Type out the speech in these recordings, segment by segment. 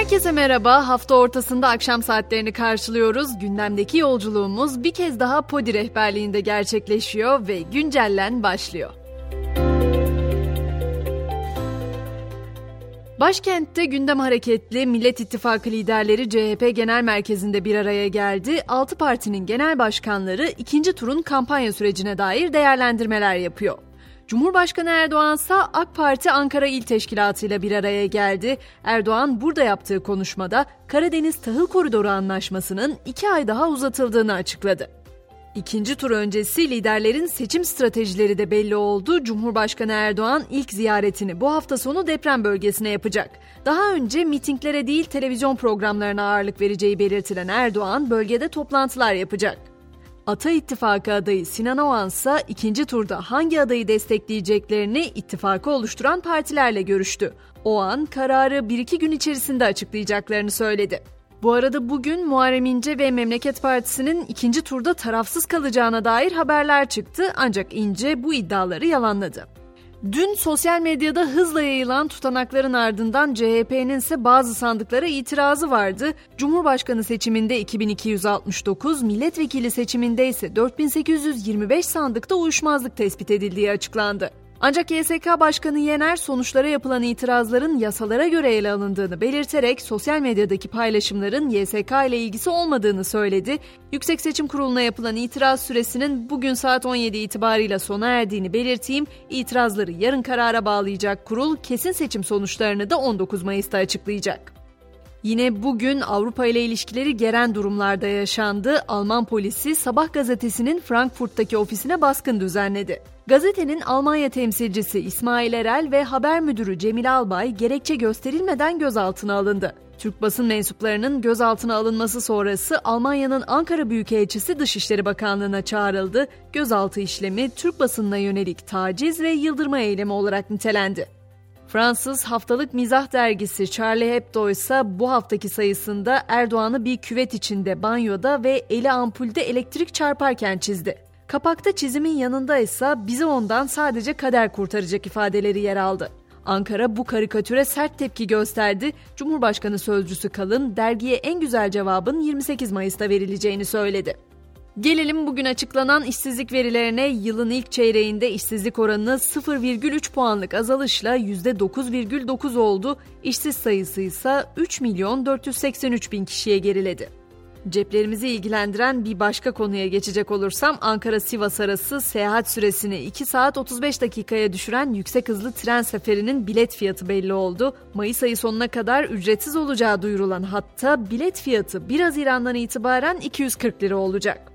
Herkese merhaba. Hafta ortasında akşam saatlerini karşılıyoruz. Gündemdeki yolculuğumuz bir kez daha Podi rehberliğinde gerçekleşiyor ve güncellen başlıyor. Başkentte gündem hareketli Millet İttifakı liderleri CHP Genel Merkezi'nde bir araya geldi. Altı partinin genel başkanları ikinci turun kampanya sürecine dair değerlendirmeler yapıyor. Cumhurbaşkanı Erdoğan ise AK Parti Ankara İl Teşkilatı ile bir araya geldi. Erdoğan burada yaptığı konuşmada Karadeniz Tahıl Koridoru Anlaşması'nın iki ay daha uzatıldığını açıkladı. İkinci tur öncesi liderlerin seçim stratejileri de belli oldu. Cumhurbaşkanı Erdoğan ilk ziyaretini bu hafta sonu deprem bölgesine yapacak. Daha önce mitinglere değil televizyon programlarına ağırlık vereceği belirtilen Erdoğan bölgede toplantılar yapacak. Ata İttifakı adayı Sinan Oğan ise ikinci turda hangi adayı destekleyeceklerini ittifakı oluşturan partilerle görüştü. Oğan kararı 1-2 gün içerisinde açıklayacaklarını söyledi. Bu arada bugün Muharrem İnce ve Memleket Partisi'nin ikinci turda tarafsız kalacağına dair haberler çıktı ancak İnce bu iddiaları yalanladı. Dün sosyal medyada hızla yayılan tutanakların ardından CHP'nin ise bazı sandıklara itirazı vardı. Cumhurbaşkanı seçiminde 2269, milletvekili seçiminde ise 4825 sandıkta uyuşmazlık tespit edildiği açıklandı. Ancak YSK Başkanı Yener sonuçlara yapılan itirazların yasalara göre ele alındığını belirterek sosyal medyadaki paylaşımların YSK ile ilgisi olmadığını söyledi. Yüksek Seçim Kurulu'na yapılan itiraz süresinin bugün saat 17 itibarıyla sona erdiğini belirteyim. İtirazları yarın karara bağlayacak kurul kesin seçim sonuçlarını da 19 Mayıs'ta açıklayacak. Yine bugün Avrupa ile ilişkileri geren durumlarda yaşandı. Alman polisi Sabah gazetesinin Frankfurt'taki ofisine baskın düzenledi. Gazetenin Almanya temsilcisi İsmail Erel ve haber müdürü Cemil Albay gerekçe gösterilmeden gözaltına alındı. Türk basın mensuplarının gözaltına alınması sonrası Almanya'nın Ankara Büyükelçisi Dışişleri Bakanlığı'na çağrıldı. Gözaltı işlemi Türk basınına yönelik taciz ve yıldırma eylemi olarak nitelendi. Fransız haftalık mizah dergisi Charlie Hebdo ise bu haftaki sayısında Erdoğan'ı bir küvet içinde banyoda ve eli ampulde elektrik çarparken çizdi. Kapakta çizimin yanında ise bizi ondan sadece kader kurtaracak ifadeleri yer aldı. Ankara bu karikatüre sert tepki gösterdi. Cumhurbaşkanı sözcüsü Kalın dergiye en güzel cevabın 28 Mayıs'ta verileceğini söyledi. Gelelim bugün açıklanan işsizlik verilerine yılın ilk çeyreğinde işsizlik oranı 0,3 puanlık azalışla %9,9 oldu. İşsiz sayısı ise 3 milyon 483 bin kişiye geriledi. Ceplerimizi ilgilendiren bir başka konuya geçecek olursam Ankara-Sivas arası seyahat süresini 2 saat 35 dakikaya düşüren yüksek hızlı tren seferinin bilet fiyatı belli oldu. Mayıs ayı sonuna kadar ücretsiz olacağı duyurulan hatta bilet fiyatı 1 Haziran'dan itibaren 240 lira olacak.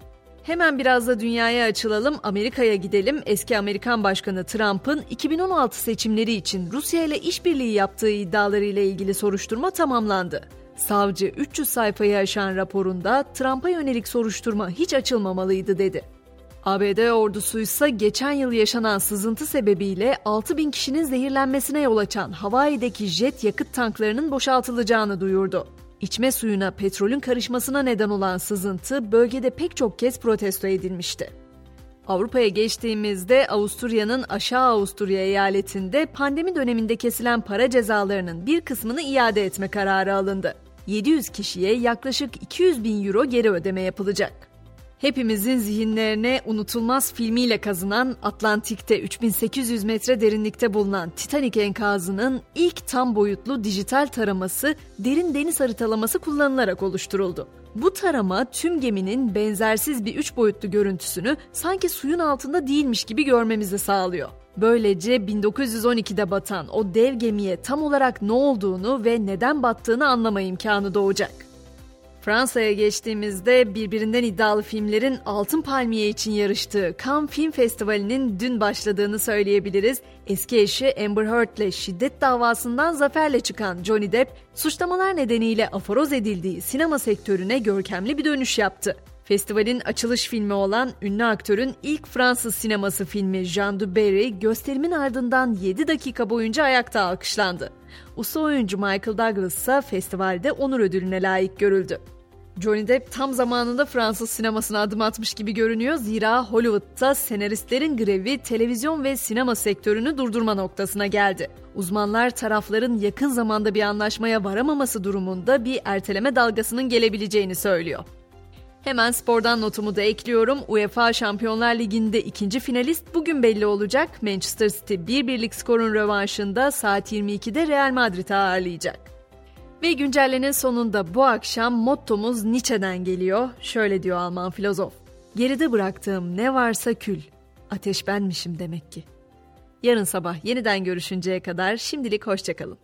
Hemen biraz da dünyaya açılalım, Amerika'ya gidelim. Eski Amerikan Başkanı Trump'ın 2016 seçimleri için Rusya ile işbirliği yaptığı iddiaları ile ilgili soruşturma tamamlandı. Savcı 300 sayfayı aşan raporunda Trump'a yönelik soruşturma hiç açılmamalıydı dedi. ABD ordusu ise geçen yıl yaşanan sızıntı sebebiyle 6 bin kişinin zehirlenmesine yol açan Hawaii'deki jet yakıt tanklarının boşaltılacağını duyurdu. İçme suyuna petrolün karışmasına neden olan sızıntı bölgede pek çok kez protesto edilmişti. Avrupa'ya geçtiğimizde Avusturya'nın Aşağı Avusturya eyaletinde pandemi döneminde kesilen para cezalarının bir kısmını iade etme kararı alındı. 700 kişiye yaklaşık 200 bin euro geri ödeme yapılacak. Hepimizin zihinlerine unutulmaz filmiyle kazınan Atlantik'te 3800 metre derinlikte bulunan Titanic enkazının ilk tam boyutlu dijital taraması derin deniz haritalaması kullanılarak oluşturuldu. Bu tarama tüm geminin benzersiz bir üç boyutlu görüntüsünü sanki suyun altında değilmiş gibi görmemizi sağlıyor. Böylece 1912'de batan o dev gemiye tam olarak ne olduğunu ve neden battığını anlama imkanı doğacak. Fransa'ya geçtiğimizde birbirinden iddialı filmlerin Altın Palmiye için yarıştığı Cannes Film Festivali'nin dün başladığını söyleyebiliriz. Eski eşi Amber Heard ile şiddet davasından zaferle çıkan Johnny Depp, suçlamalar nedeniyle aforoz edildiği sinema sektörüne görkemli bir dönüş yaptı. Festivalin açılış filmi olan ünlü aktörün ilk Fransız sineması filmi Jean de Barry gösterimin ardından 7 dakika boyunca ayakta alkışlandı. Usta oyuncu Michael Douglas ise festivalde onur ödülüne layık görüldü. Johnny Depp tam zamanında Fransız sinemasına adım atmış gibi görünüyor. Zira Hollywood'da senaristlerin grevi televizyon ve sinema sektörünü durdurma noktasına geldi. Uzmanlar tarafların yakın zamanda bir anlaşmaya varamaması durumunda bir erteleme dalgasının gelebileceğini söylüyor. Hemen spordan notumu da ekliyorum. UEFA Şampiyonlar Ligi'nde ikinci finalist bugün belli olacak. Manchester City 1-1'lik skorun rövanşında saat 22'de Real Madrid'i ağırlayacak. Ve güncellenin sonunda bu akşam mottomuz Nietzsche'den geliyor. Şöyle diyor Alman filozof. Geride bıraktığım ne varsa kül. Ateş benmişim demek ki. Yarın sabah yeniden görüşünceye kadar şimdilik hoşçakalın.